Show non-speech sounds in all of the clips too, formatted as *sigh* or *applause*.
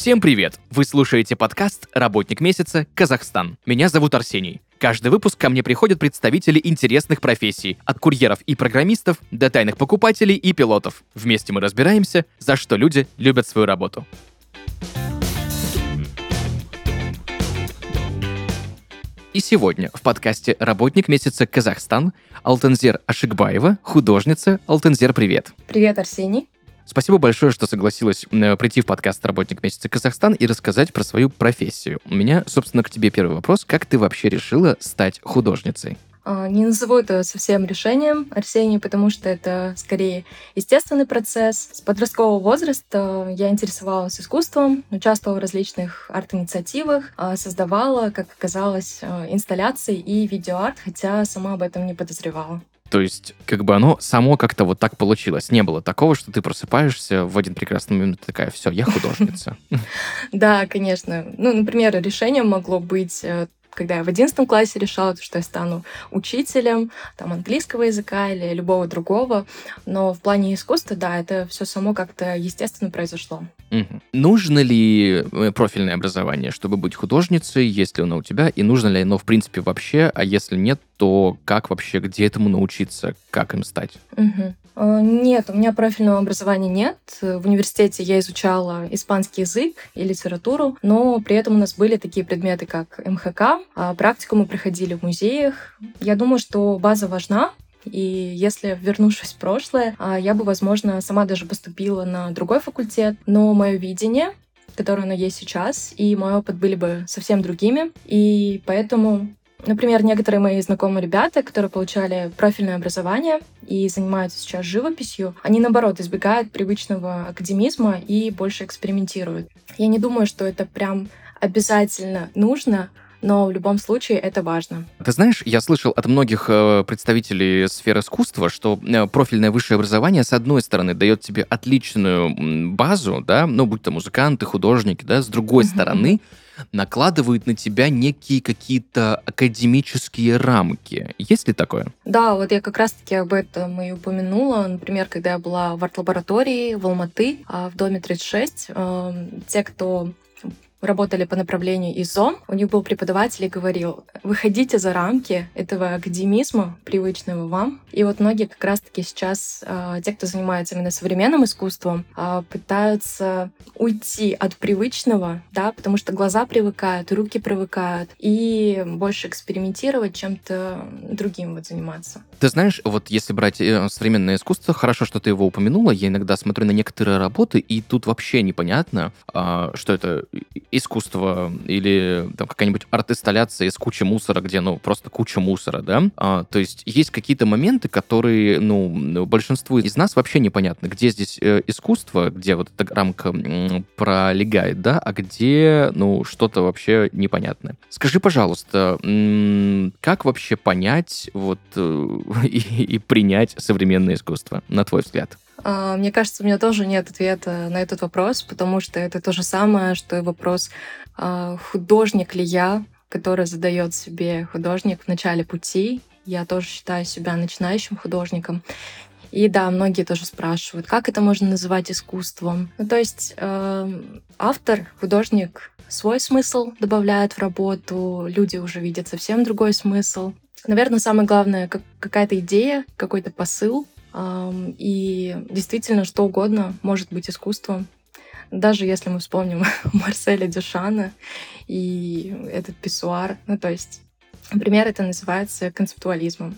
Всем привет! Вы слушаете подкаст «Работник месяца. Казахстан». Меня зовут Арсений. Каждый выпуск ко мне приходят представители интересных профессий, от курьеров и программистов до тайных покупателей и пилотов. Вместе мы разбираемся, за что люди любят свою работу. И сегодня в подкасте «Работник месяца Казахстан» Алтензер Ашикбаева, художница. Алтензер, привет. Привет, Арсений. Спасибо большое, что согласилась э, прийти в подкаст «Работник месяца Казахстан» и рассказать про свою профессию. У меня, собственно, к тебе первый вопрос. Как ты вообще решила стать художницей? А, не назову это совсем решением, Арсений, потому что это скорее естественный процесс. С подросткового возраста я интересовалась искусством, участвовала в различных арт-инициативах, а, создавала, как оказалось, а, инсталляции и видеоарт, хотя сама об этом не подозревала. То есть, как бы оно само как-то вот так получилось. Не было такого, что ты просыпаешься в один прекрасный момент такая, все, я художница. *laughs* Да, конечно. Ну, например, решением могло быть э, когда я в одиннадцатом классе решала, что я стану учителем там, английского языка или любого другого. Но в плане искусства, да, это все само как-то естественно произошло. Угу. Нужно ли э, профильное образование, чтобы быть художницей, есть ли оно у тебя, и нужно ли оно в принципе вообще, а если нет, то как вообще, где этому научиться, как им стать? Угу. Нет, у меня профильного образования нет. В университете я изучала испанский язык и литературу, но при этом у нас были такие предметы, как МХК, а практику мы проходили в музеях. Я думаю, что база важна, и если вернувшись в прошлое, а, я бы, возможно, сама даже поступила на другой факультет, но мое видение которое оно есть сейчас, и мой опыт были бы совсем другими. И поэтому Например, некоторые мои знакомые ребята, которые получали профильное образование и занимаются сейчас живописью, они, наоборот, избегают привычного академизма и больше экспериментируют. Я не думаю, что это прям обязательно нужно, но в любом случае это важно. Ты знаешь, я слышал от многих э, представителей сферы искусства, что э, профильное высшее образование, с одной стороны, дает тебе отличную базу, да, ну, будь то музыканты, художники, да, с другой стороны, накладывают на тебя некие какие-то академические рамки. Есть ли такое? Да, вот я как раз-таки об этом и упомянула. Например, когда я была в арт-лаборатории в Алматы, а, в доме 36, эм, те, кто работали по направлению ИЗО, у них был преподаватель и говорил, выходите за рамки этого академизма, привычного вам. И вот многие как раз-таки сейчас, э, те, кто занимается именно современным искусством, э, пытаются уйти от привычного, да, потому что глаза привыкают, руки привыкают, и больше экспериментировать, чем-то другим вот заниматься. Ты знаешь, вот если брать э, современное искусство, хорошо, что ты его упомянула, я иногда смотрю на некоторые работы, и тут вообще непонятно, э, что это искусство или там какая-нибудь арт-инсталляция из кучи мусора, где, ну, просто куча мусора, да? А, то есть есть какие-то моменты, которые, ну, большинству из нас вообще непонятно, где здесь э, искусство, где вот эта рамка м, пролегает, да, а где, ну, что-то вообще непонятное. Скажи, пожалуйста, м, как вообще понять вот э, *laughs* и, и принять современное искусство, на твой взгляд? А, мне кажется, у меня тоже нет ответа на этот вопрос, потому что это то же самое, что и вопрос, а, художник ли я, который задает себе художник в начале пути. Я тоже считаю себя начинающим художником. И да, многие тоже спрашивают, как это можно называть искусством. Ну, то есть э, автор, художник свой смысл добавляет в работу, люди уже видят совсем другой смысл. Наверное, самое главное, как, какая-то идея, какой-то посыл, и действительно, что угодно может быть искусством. Даже если мы вспомним *laughs* Марселя Дюшана и этот писсуар. Ну, то есть, например, это называется концептуализмом.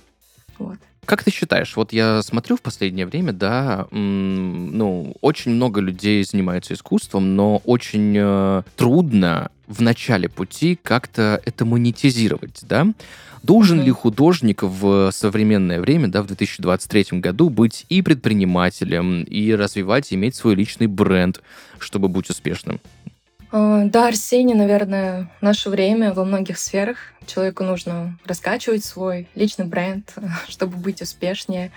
Вот. Как ты считаешь, вот я смотрю в последнее время, да, ну, очень много людей занимаются искусством, но очень э, трудно в начале пути как-то это монетизировать, да? Должен mm-hmm. ли художник в современное время, да, в 2023 году быть и предпринимателем, и развивать, и иметь свой личный бренд, чтобы быть успешным? А, да, Арсений, наверное, наше время во многих сферах человеку нужно раскачивать свой личный бренд, *laughs* чтобы быть успешнее.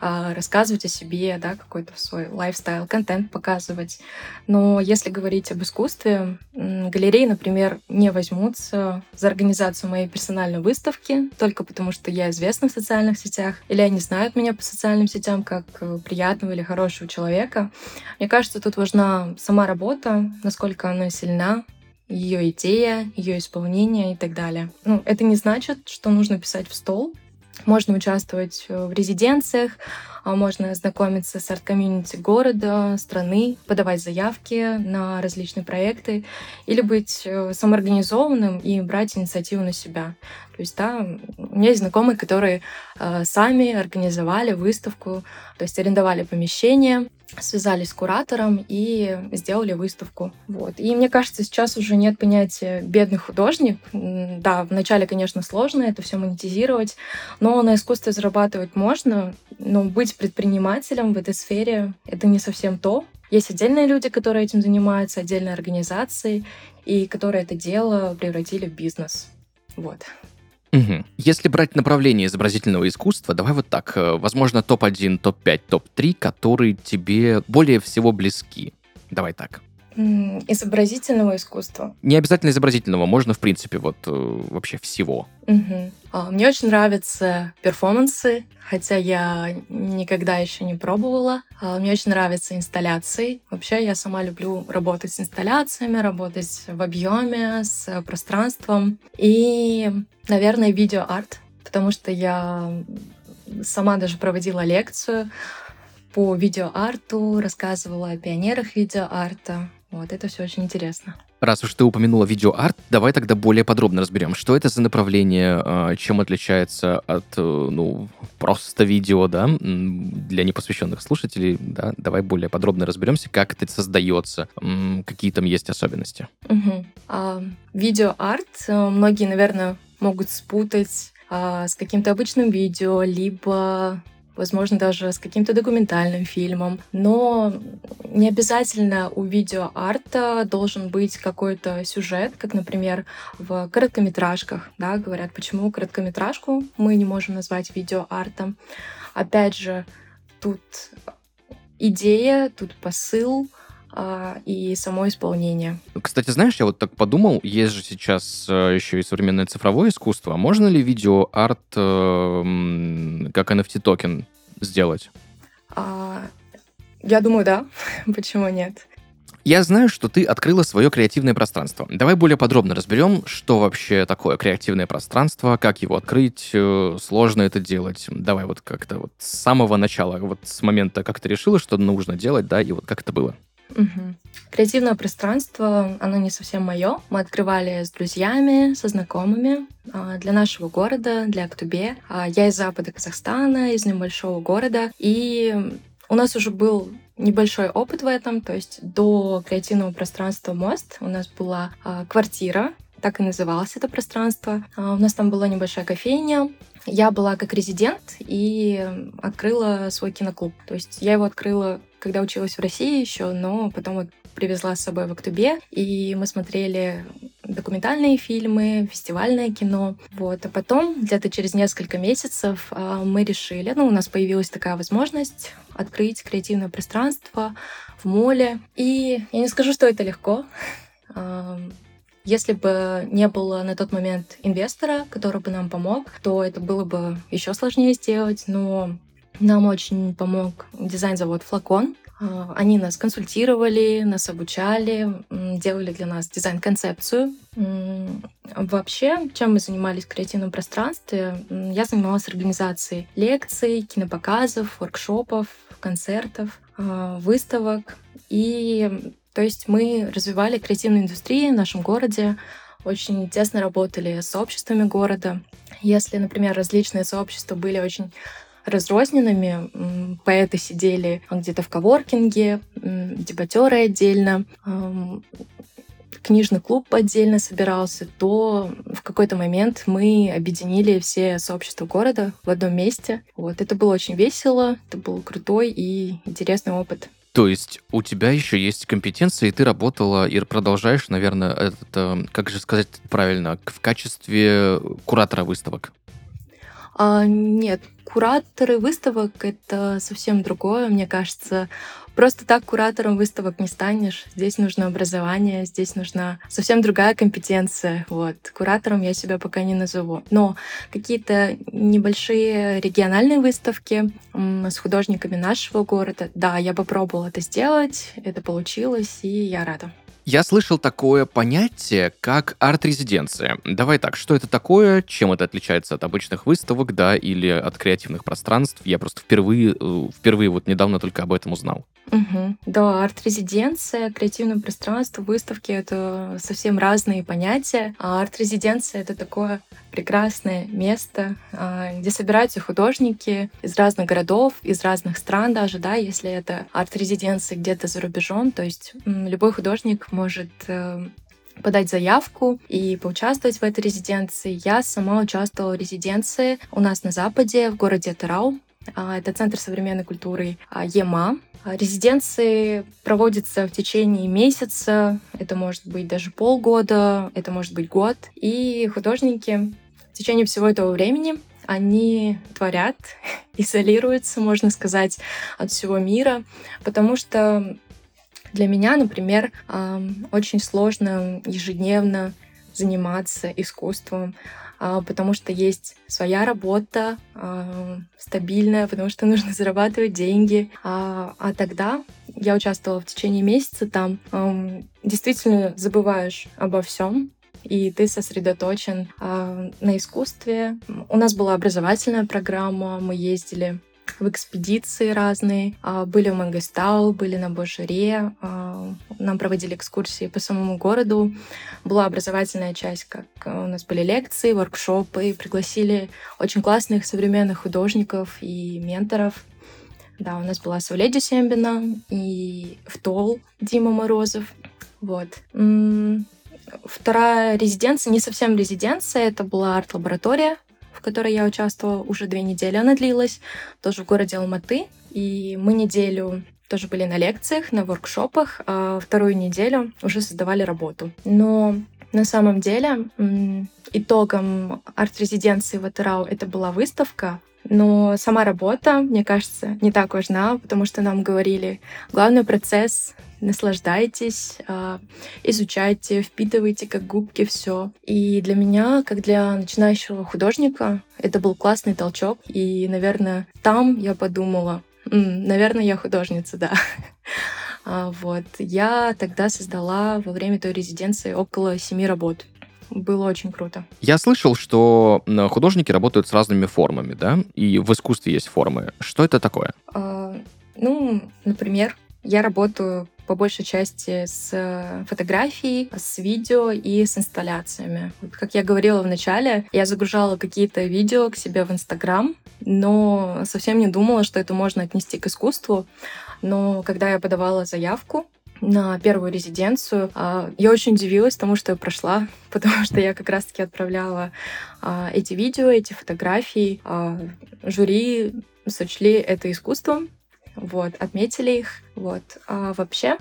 А, рассказывать о себе, да, какой-то свой лайфстайл, контент показывать. Но если говорить об искусстве, галереи, например, не возьмутся за организацию моей персональной выставки только потому, что я известна в социальных сетях, или они знают меня по социальным сетям как э, приятного или хорошего человека. Мне кажется, тут важна сама работа, насколько она сильна, ее идея, ее исполнение и так далее. Ну, это не значит, что нужно писать в стол. Можно участвовать в резиденциях, можно знакомиться с арт-комьюнити города, страны, подавать заявки на различные проекты или быть э, самоорганизованным и брать инициативу на себя. То есть, да, у меня есть знакомые, которые э, сами организовали выставку, то есть арендовали помещение, связались с куратором и сделали выставку. Вот. И мне кажется, сейчас уже нет понятия бедный художник. Да, вначале, конечно, сложно это все монетизировать, но на искусстве зарабатывать можно, но быть предпринимателем в этой сфере — это не совсем то. Есть отдельные люди, которые этим занимаются, отдельные организации, и которые это дело превратили в бизнес. Вот. Угу. Если брать направление изобразительного искусства, давай вот так. Э, возможно, топ-1, топ-5, топ-3, которые тебе более всего близки. Давай так. Изобразительного искусства. Не обязательно изобразительного, можно, в принципе, вот э, вообще всего. Угу. Мне очень нравятся перформансы, хотя я никогда еще не пробовала. А, мне очень нравятся инсталляции. Вообще я сама люблю работать с инсталляциями, работать в объеме, с пространством. И, наверное, видеоарт, потому что я сама даже проводила лекцию по видеоарту, рассказывала о пионерах видеоарта. Вот это все очень интересно. Раз уж ты упомянула видеоарт, давай тогда более подробно разберем, что это за направление, а, чем отличается от, э, ну, просто видео, да, для непосвященных слушателей, да, давай более подробно разберемся, как это создается, какие там есть особенности. Угу. А, видеоарт, э, многие, наверное, могут спутать а, с каким-то обычным видео, либо возможно, даже с каким-то документальным фильмом. Но не обязательно у видеоарта должен быть какой-то сюжет, как, например, в короткометражках. Да, говорят, почему короткометражку мы не можем назвать видеоартом. Опять же, тут идея, тут посыл, а, и само исполнение. Кстати, знаешь, я вот так подумал, есть же сейчас э, еще и современное цифровое искусство. Можно ли видео-арт э, как NFT-токен сделать? А, я думаю, да. *laughs* Почему нет? Я знаю, что ты открыла свое креативное пространство. Давай более подробно разберем, что вообще такое креативное пространство, как его открыть, э, сложно это делать. Давай вот как-то вот с самого начала, вот с момента, как ты решила, что нужно делать, да, и вот как это было. Угу. Креативное пространство, оно не совсем мое. Мы открывали с друзьями, со знакомыми а, для нашего города, для Актубе. А, я из запада Казахстана, из небольшого города. И у нас уже был небольшой опыт в этом, то есть до креативного пространства «Мост» у нас была а, квартира, так и называлось это пространство. У нас там была небольшая кофейня, я была как резидент и открыла свой киноклуб. То есть я его открыла, когда училась в России еще, но потом вот привезла с собой в Актубе, и мы смотрели документальные фильмы, фестивальное кино. Вот. А потом, где-то через несколько месяцев, а, мы решили, ну, у нас появилась такая возможность открыть креативное пространство в моле. И я не скажу, что это легко. *laughs* Если бы не было на тот момент инвестора, который бы нам помог, то это было бы еще сложнее сделать. Но нам очень помог дизайн-завод «Флакон». Они нас консультировали, нас обучали, делали для нас дизайн-концепцию. Вообще, чем мы занимались в креативном пространстве? Я занималась организацией лекций, кинопоказов, воркшопов, концертов, а, выставок. И то есть мы развивали креативную индустрию в нашем городе, очень тесно работали с сообществами города. Если, например, различные сообщества были очень разрозненными. Поэты сидели где-то в коворкинге, дебатеры отдельно, книжный клуб отдельно собирался, то в какой-то момент мы объединили все сообщества города в одном месте. Вот это было очень весело, это был крутой и интересный опыт. То есть у тебя еще есть компетенции, и ты работала и продолжаешь, наверное, это, как же сказать правильно, в качестве куратора выставок? А, нет, кураторы выставок — это совсем другое, мне кажется. Просто так куратором выставок не станешь. Здесь нужно образование, здесь нужна совсем другая компетенция. Вот. Куратором я себя пока не назову. Но какие-то небольшие региональные выставки с художниками нашего города, да, я попробовала это сделать, это получилось, и я рада. Я слышал такое понятие, как арт-резиденция. Давай так, что это такое, чем это отличается от обычных выставок, да, или от креативных пространств? Я просто впервые, э, впервые вот недавно только об этом узнал. Угу. Да, арт-резиденция, креативное пространство, выставки — это совсем разные понятия. А арт-резиденция — это такое прекрасное место, а, где собираются художники из разных городов, из разных стран даже, да, если это арт-резиденция где-то за рубежом, то есть любой художник может э, подать заявку и поучаствовать в этой резиденции. Я сама участвовала в резиденции у нас на Западе, в городе Тарау. А, это Центр современной культуры а, ЕМА. Резиденции проводятся в течение месяца, это может быть даже полгода, это может быть год. И художники в течение всего этого времени они творят, *laughs* изолируются, можно сказать, от всего мира, потому что для меня, например, очень сложно ежедневно заниматься искусством, а, потому что есть своя работа стабильная, потому что *laughs* нужно зарабатывать деньги. А, а тогда я участвовала в течение месяца там, действительно забываешь обо всем, и ты сосредоточен на искусстве. У нас была образовательная программа, мы ездили в экспедиции разные, э, были в Мангостау, были на Божире, э, нам проводили экскурсии по самому городу. Была образовательная часть, как у нас были лекции, воркшопы, пригласили очень классных современных художников и менторов. Да, у нас была Сауле Сембина и Втол Дима Морозов. Вот. Вторая резиденция, не совсем резиденция, это была арт-лаборатория, в которой я участвовала уже две недели. Она длилась тоже в городе Алматы. И мы неделю тоже были на лекциях, на воркшопах, а вторую неделю уже создавали работу. Но на самом деле итогом арт-резиденции в Атырау это была выставка, но сама работа, мне кажется, не так важна, потому что нам говорили, главный процесс наслаждайтесь, а, изучайте, впитывайте как губки все. И для меня, как для начинающего художника, это был классный толчок. И, наверное, там я подумала, наверное, я художница, да. *laughs* А, вот. Я тогда создала во время той резиденции около семи работ. Было очень круто. Я слышал, что художники работают с разными формами, да? И в искусстве есть формы. Что это такое? А, ну, например, я работаю по большей части с фотографией, с видео и с инсталляциями. Как я говорила в начале, я загружала какие-то видео к себе в Инстаграм, но совсем не думала, что это можно отнести к искусству. Но когда я подавала заявку, на первую резиденцию. А, я очень удивилась тому, что я прошла, *laughs* потому что я как раз-таки отправляла а, эти видео, эти фотографии. А, жюри сочли это искусством, вот, отметили их, вот. А вообще,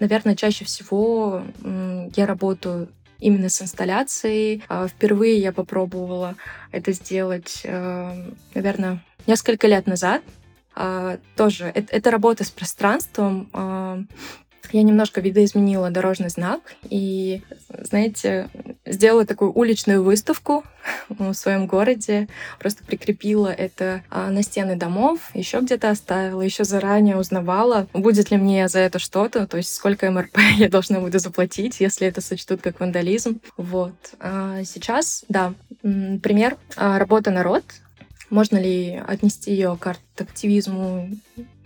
наверное, чаще всего я работаю именно с инсталляцией. А впервые я попробовала это сделать, э, наверное, несколько лет назад. А, тоже это, это работа с пространством, я немножко видоизменила дорожный знак и, знаете, сделала такую уличную выставку *laughs* в своем городе, просто прикрепила это а, на стены домов, еще где-то оставила, еще заранее узнавала, будет ли мне за это что-то, то есть сколько МРП *laughs* я должна буду заплатить, если это сочтут как вандализм. Вот. А сейчас, да, пример. А, работа «Народ», можно ли отнести ее к арт-активизму,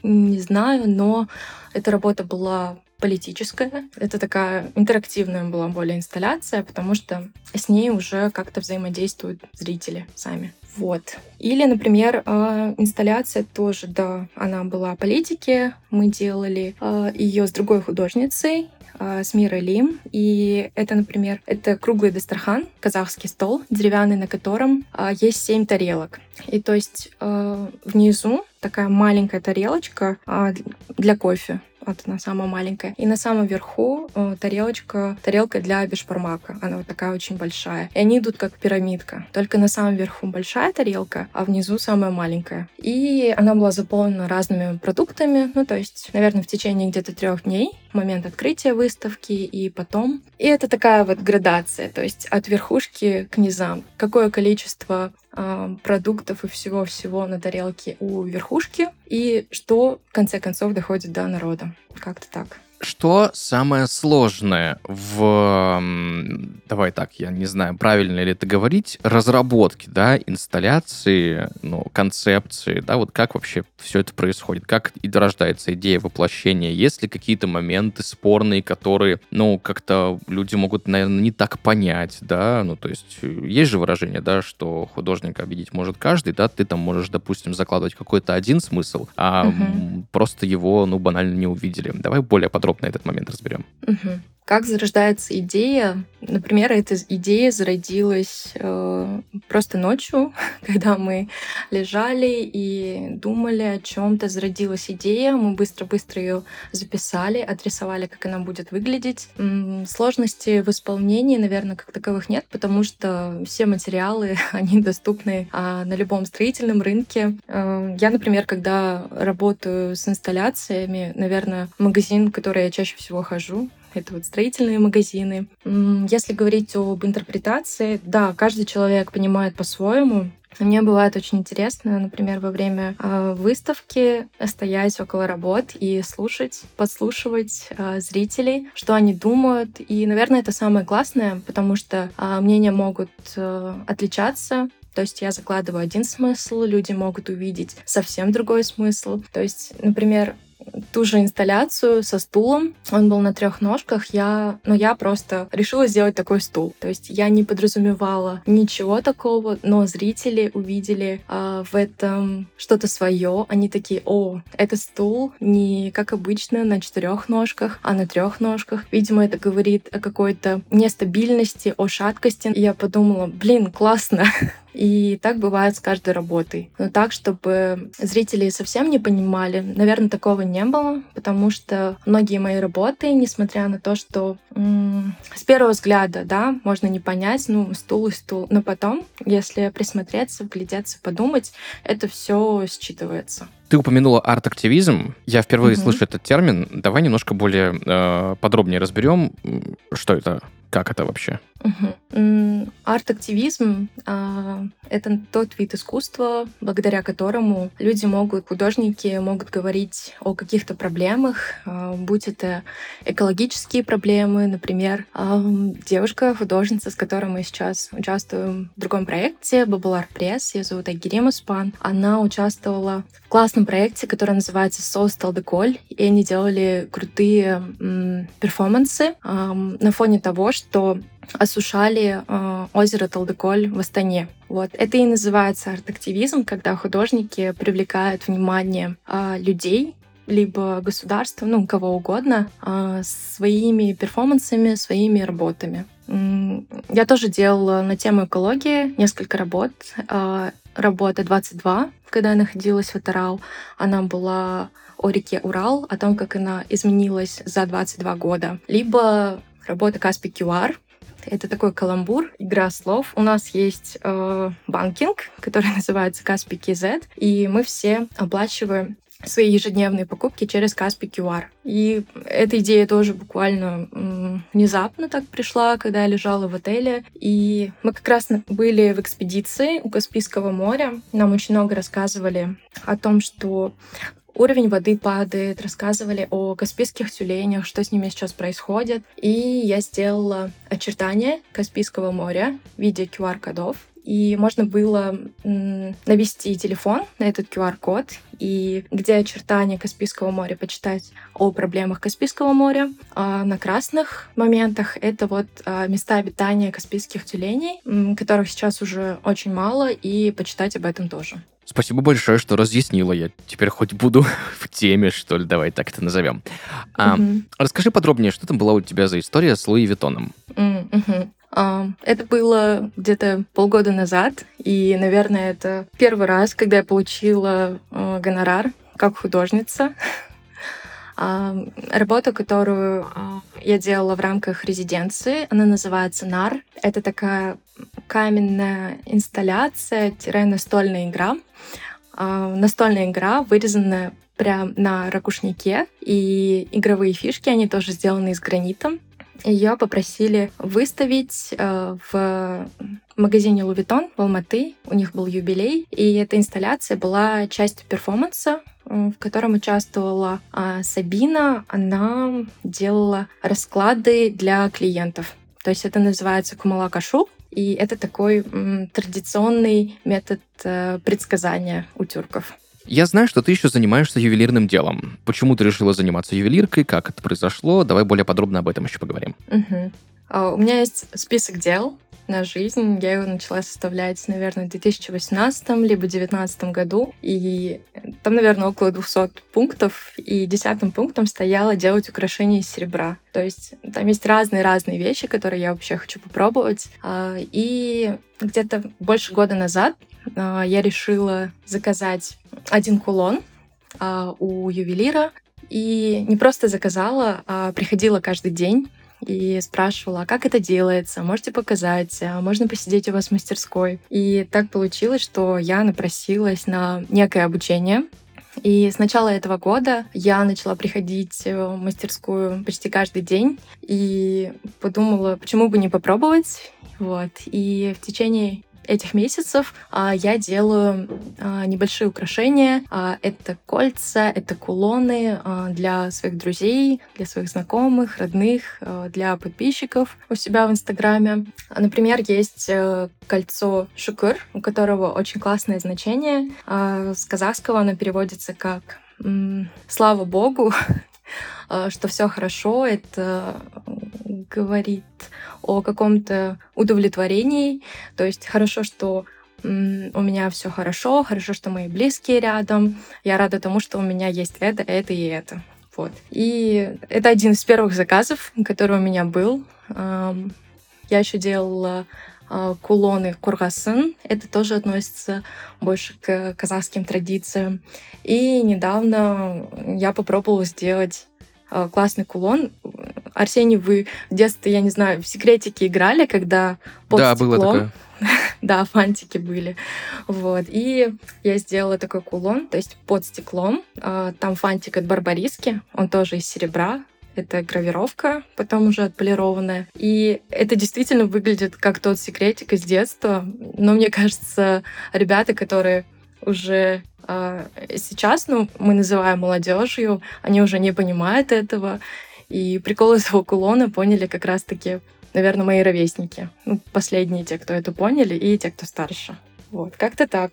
не знаю, но эта работа была политическая. Это такая интерактивная была более инсталляция, потому что с ней уже как-то взаимодействуют зрители сами. Вот. Или, например, а, инсталляция тоже, да, она была о политике. Мы делали а, ее с другой художницей, а, с Мирой Лим. И это, например, это круглый дастархан, казахский стол, деревянный, на котором есть семь тарелок. И то есть внизу такая маленькая тарелочка для кофе. Вот она самая маленькая. И на самом верху э, тарелочка, тарелка для бешбармака. Она вот такая очень большая. И они идут как пирамидка. Только на самом верху большая тарелка, а внизу самая маленькая. И она была заполнена разными продуктами. Ну, то есть, наверное, в течение где-то трех дней момент открытия выставки и потом. И это такая вот градация, то есть от верхушки к низам. Какое количество продуктов и всего-всего на тарелке у верхушки и что в конце концов доходит до народа. Как-то так. Что самое сложное в, давай так, я не знаю, правильно ли это говорить, разработке, да, инсталляции, ну, концепции, да, вот как вообще все это происходит, как и рождается идея воплощения, есть ли какие-то моменты спорные, которые, ну, как-то люди могут, наверное, не так понять, да, ну, то есть э, есть же выражение, да, что художника обидеть может каждый, да, ты там можешь, допустим, закладывать какой-то один смысл, а угу. просто его, ну, банально не увидели. Давай более подробно подробно этот момент разберем. Угу. Как зарождается идея? Например, эта идея зародилась э, просто ночью, *laughs* когда мы лежали и думали о чем-то. Зародилась идея, мы быстро-быстро ее записали, отрисовали, как она будет выглядеть. М-м, сложности в исполнении, наверное, как таковых нет, потому что все материалы, *laughs* они доступны а, на любом строительном рынке. Э, я, например, когда работаю с инсталляциями, наверное, магазин, в который я чаще всего хожу, это вот строительные магазины. Если говорить об интерпретации, да, каждый человек понимает по-своему. Мне бывает очень интересно, например, во время э, выставки стоять около работ и слушать, подслушивать э, зрителей, что они думают. И, наверное, это самое классное, потому что э, мнения могут э, отличаться, то есть я закладываю один смысл, люди могут увидеть совсем другой смысл. То есть, например, ту же инсталляцию со стулом. Он был на трех ножках. Я, но ну, я просто решила сделать такой стул. То есть я не подразумевала ничего такого, но зрители увидели э, в этом что-то свое. Они такие, о, это стул не как обычно на четырех ножках, а на трех ножках. Видимо, это говорит о какой-то нестабильности, о шаткости. И я подумала, блин, классно. *laughs* И так бывает с каждой работой. Но так, чтобы зрители совсем не понимали, наверное, такого не было, потому что многие мои работы, несмотря на то, что м- с первого взгляда, да, можно не понять, ну, стул и стул, но потом, если присмотреться, вглядеться, подумать, это все считывается. Ты упомянула арт-активизм. Я впервые угу. слышу этот термин. Давай немножко более э, подробнее разберем, что это как это вообще? Арт-активизм а, — это тот вид искусства, благодаря которому люди могут, художники могут говорить о каких-то проблемах, а, будь это экологические проблемы, например, а, девушка, художница, с которой мы сейчас участвуем в другом проекте, Art Press, ее зовут Агирема Спан, она участвовала в классном проекте, который называется Sauce Taldecolь, и они делали крутые перформансы э, на фоне того, что осушали э, озеро Талдыколь в Астане. Вот. Это и называется арт-активизм, когда художники привлекают внимание э, людей, либо государства, ну, кого угодно, э, своими перформансами, своими работами. Я тоже делала на тему экологии несколько работ. Э, работа 22, когда я находилась в Атарал, она была о реке Урал, о том, как она изменилась за 22 года. Либо работа Каспи QR, это такой каламбур, игра слов. У нас есть э, банкинг, который *laughs* называется Каспи KZ, и мы все оплачиваем свои ежедневные покупки через Каспи QR. И эта идея тоже буквально внезапно так пришла, когда я лежала в отеле. И мы как раз были в экспедиции у Каспийского моря. Нам очень много рассказывали о том, что уровень воды падает, рассказывали о Каспийских тюленях, что с ними сейчас происходит. И я сделала очертания Каспийского моря в виде QR-кодов. И можно было навести телефон на этот QR-код и где очертания Каспийского моря почитать о проблемах Каспийского моря. А на красных моментах это вот а, места обитания каспийских тюленей, которых сейчас уже очень мало, и почитать об этом тоже. Спасибо большое, что разъяснила. Я теперь хоть буду *laughs* в теме, что ли, давай так это назовем. А, угу. Расскажи подробнее, что там была у тебя за история с Луи Виттоном. Угу. А, это было где-то полгода назад, и, наверное, это первый раз, когда я получила а, гонорар как художница. *laughs* А, работа, которую а, я делала в рамках резиденции, она называется НАР. Это такая каменная инсталляция-настольная игра. А, настольная игра, вырезанная прямо на ракушнике, и игровые фишки, они тоже сделаны из гранита. Ее попросили выставить э, в магазине Лувитон в Алматы. У них был юбилей, и эта инсталляция была частью перформанса, в котором участвовала а, Сабина. Она делала расклады для клиентов. То есть это называется кумалакашу, и это такой традиционный метод э, предсказания у тюрков. Я знаю, что ты еще занимаешься ювелирным делом. Почему ты решила заниматься ювелиркой? Как это произошло? Давай более подробно об этом еще поговорим. Угу. У меня есть список дел на жизнь. Я его начала составлять, наверное, в 2018 либо 2019 году. И там, наверное, около 200 пунктов. И десятым пунктом стояло делать украшения из серебра. То есть там есть разные-разные вещи, которые я вообще хочу попробовать. Uh, и где-то больше года назад я решила заказать один кулон а, у ювелира. И не просто заказала, а приходила каждый день и спрашивала, а как это делается, можете показать, а можно посидеть у вас в мастерской. И так получилось, что я напросилась на некое обучение, и с начала этого года я начала приходить в мастерскую почти каждый день и подумала, почему бы не попробовать. Вот. И в течение этих месяцев а, я делаю а, небольшие украшения. А, это кольца, это кулоны для своих друзей, для своих знакомых, родных, для подписчиков у себя в Инстаграме. Например, есть э, кольцо шукур, у которого очень классное значение. С казахского оно переводится как «Слава Богу», *laughs* что все хорошо, это говорит о каком-то удовлетворении. То есть хорошо, что у меня все хорошо, хорошо, что мои близкие рядом. Я рада тому, что у меня есть это, это и это. Вот. И это один из первых заказов, который у меня был. Я еще делала а, кулоны кургасан. Это тоже относится больше к казахским традициям. И недавно я попробовала сделать классный кулон. Арсений, вы в детстве, я не знаю, в секретике играли, когда под да, стеклом... было такое. *laughs* да, фантики были. Вот. И я сделала такой кулон, то есть под стеклом. А, там фантик от Барбариски, он тоже из серебра, это гравировка, потом уже отполированная. И это действительно выглядит как тот секретик из детства. Но мне кажется, ребята, которые уже э, сейчас, ну, мы называем молодежью, они уже не понимают этого. И прикол этого кулона поняли как раз-таки, наверное, мои ровесники. Ну, последние те, кто это поняли, и те, кто старше. Вот, как-то так.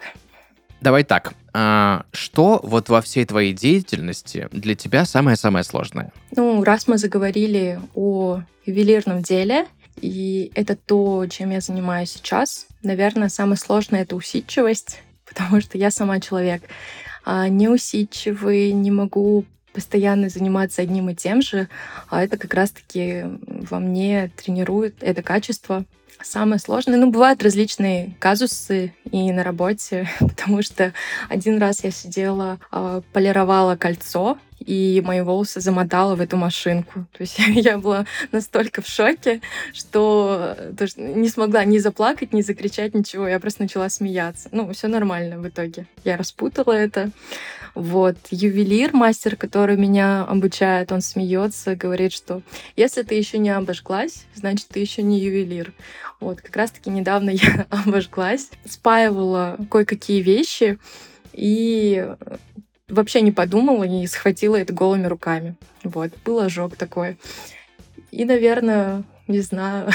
Давай так. А, что вот во всей твоей деятельности для тебя самое-самое сложное? Ну, раз мы заговорили о ювелирном деле, и это то, чем я занимаюсь сейчас, наверное, самое сложное — это усидчивость, *laughs* потому что я сама человек. А, неусидчивый, не могу постоянно заниматься одним и тем же, а это как раз-таки во мне тренирует это качество. Самое сложное, ну, бывают различные казусы и на работе, *laughs* потому что один раз я сидела, а, полировала кольцо, и мои волосы замотала в эту машинку. То есть *laughs* я была настолько в шоке, что, то, что не смогла ни заплакать, ни закричать, ничего. Я просто начала смеяться. Ну, все нормально в итоге. Я распутала это. Вот. Ювелир, мастер, который меня обучает, он смеется, говорит, что если ты еще не обожглась, значит, ты еще не ювелир. Вот, как раз-таки недавно я *laughs* обожглась, спаивала кое-какие вещи, и вообще не подумала и схватила это голыми руками. Вот, был ожог такой. И, наверное, не знаю,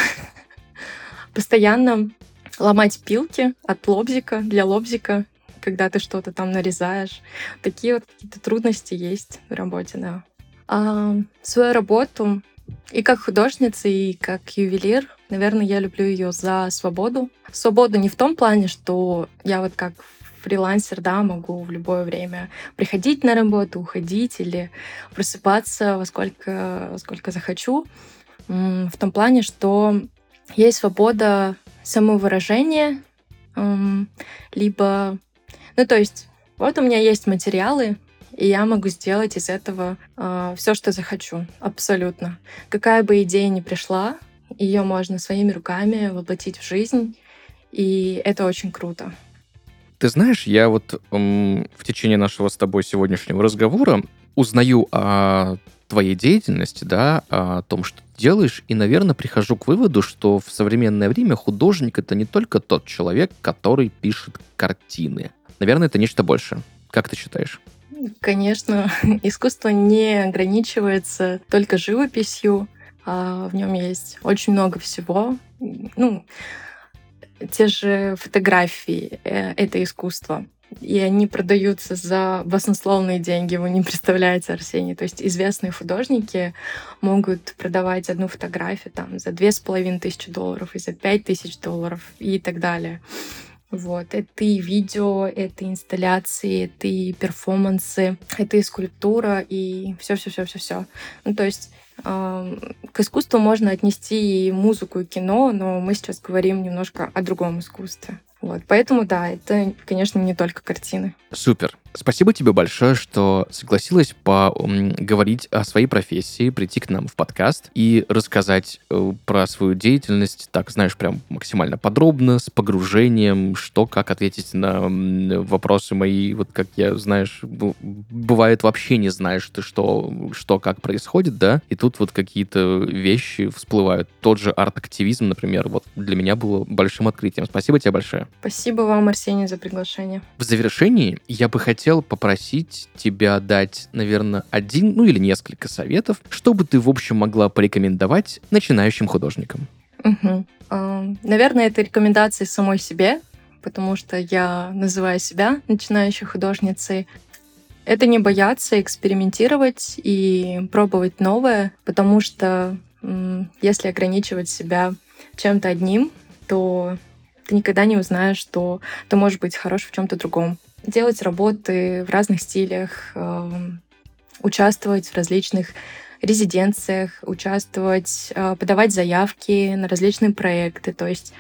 *laughs* постоянно ломать пилки от лобзика для лобзика когда ты что-то там нарезаешь. Такие вот какие-то трудности есть в работе, да. А свою работу и как художница, и как ювелир, наверное, я люблю ее за свободу. Свободу не в том плане, что я вот как фрилансер, да, могу в любое время приходить на работу, уходить или просыпаться во сколько, во сколько захочу. В том плане, что есть свобода самовыражения, либо ну, то есть, вот у меня есть материалы, и я могу сделать из этого э, все, что захочу, абсолютно. Какая бы идея ни пришла, ее можно своими руками воплотить в жизнь, и это очень круто. Ты знаешь, я вот м, в течение нашего с тобой сегодняшнего разговора узнаю о твоей деятельности, да, о том, что ты делаешь, и, наверное, прихожу к выводу, что в современное время художник — это не только тот человек, который пишет картины. Наверное, это нечто большее. Как ты считаешь? Конечно, *laughs* искусство не ограничивается только живописью. А в нем есть очень много всего. Ну, те же фотографии э, — это искусство и они продаются за баснословные деньги, вы не представляете, Арсений. То есть известные художники могут продавать одну фотографию там за две с половиной тысячи долларов и за пять тысяч долларов и так далее. Вот. Это и видео, это и инсталляции, это и перформансы, это и скульптура, и все, все, все, все, все. Ну, то есть к искусству можно отнести и музыку, и кино, но мы сейчас говорим немножко о другом искусстве. Вот, поэтому да, это, конечно, не только картины. Супер. Спасибо тебе большое, что согласилась поговорить о своей профессии, прийти к нам в подкаст и рассказать э, про свою деятельность, так, знаешь, прям максимально подробно, с погружением, что, как ответить на вопросы мои, вот как я, знаешь, бывает вообще не знаешь ты, что, что как происходит, да, и тут вот какие-то вещи всплывают. Тот же арт-активизм, например, вот для меня было большим открытием. Спасибо тебе большое. Спасибо вам, Арсений, за приглашение. В завершении я бы хотел попросить тебя дать, наверное, один, ну или несколько советов, чтобы ты, в общем, могла порекомендовать начинающим художникам. Угу. Наверное, это рекомендации самой себе, потому что я называю себя начинающей художницей. Это не бояться экспериментировать и пробовать новое, потому что если ограничивать себя чем-то одним, то ты никогда не узнаешь, что ты можешь быть хорош в чем-то другом делать работы в разных стилях, эм, участвовать в различных резиденциях, участвовать, э, подавать заявки на различные проекты. То есть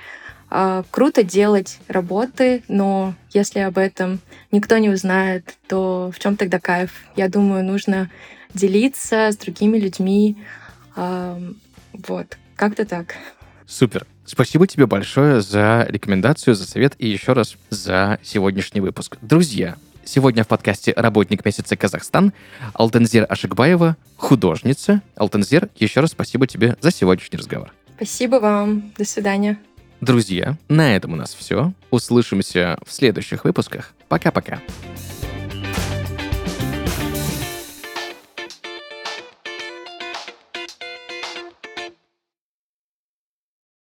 э, круто делать работы, но если об этом никто не узнает, то в чем тогда кайф? Я думаю, нужно делиться с другими людьми. Эм, вот, как-то так. Супер. Спасибо тебе большое за рекомендацию, за совет и еще раз за сегодняшний выпуск. Друзья, сегодня в подкасте «Работник месяца Казахстан» Алтензир Ашикбаева, художница. Алтензир, еще раз спасибо тебе за сегодняшний разговор. Спасибо вам. До свидания. Друзья, на этом у нас все. Услышимся в следующих выпусках. Пока-пока.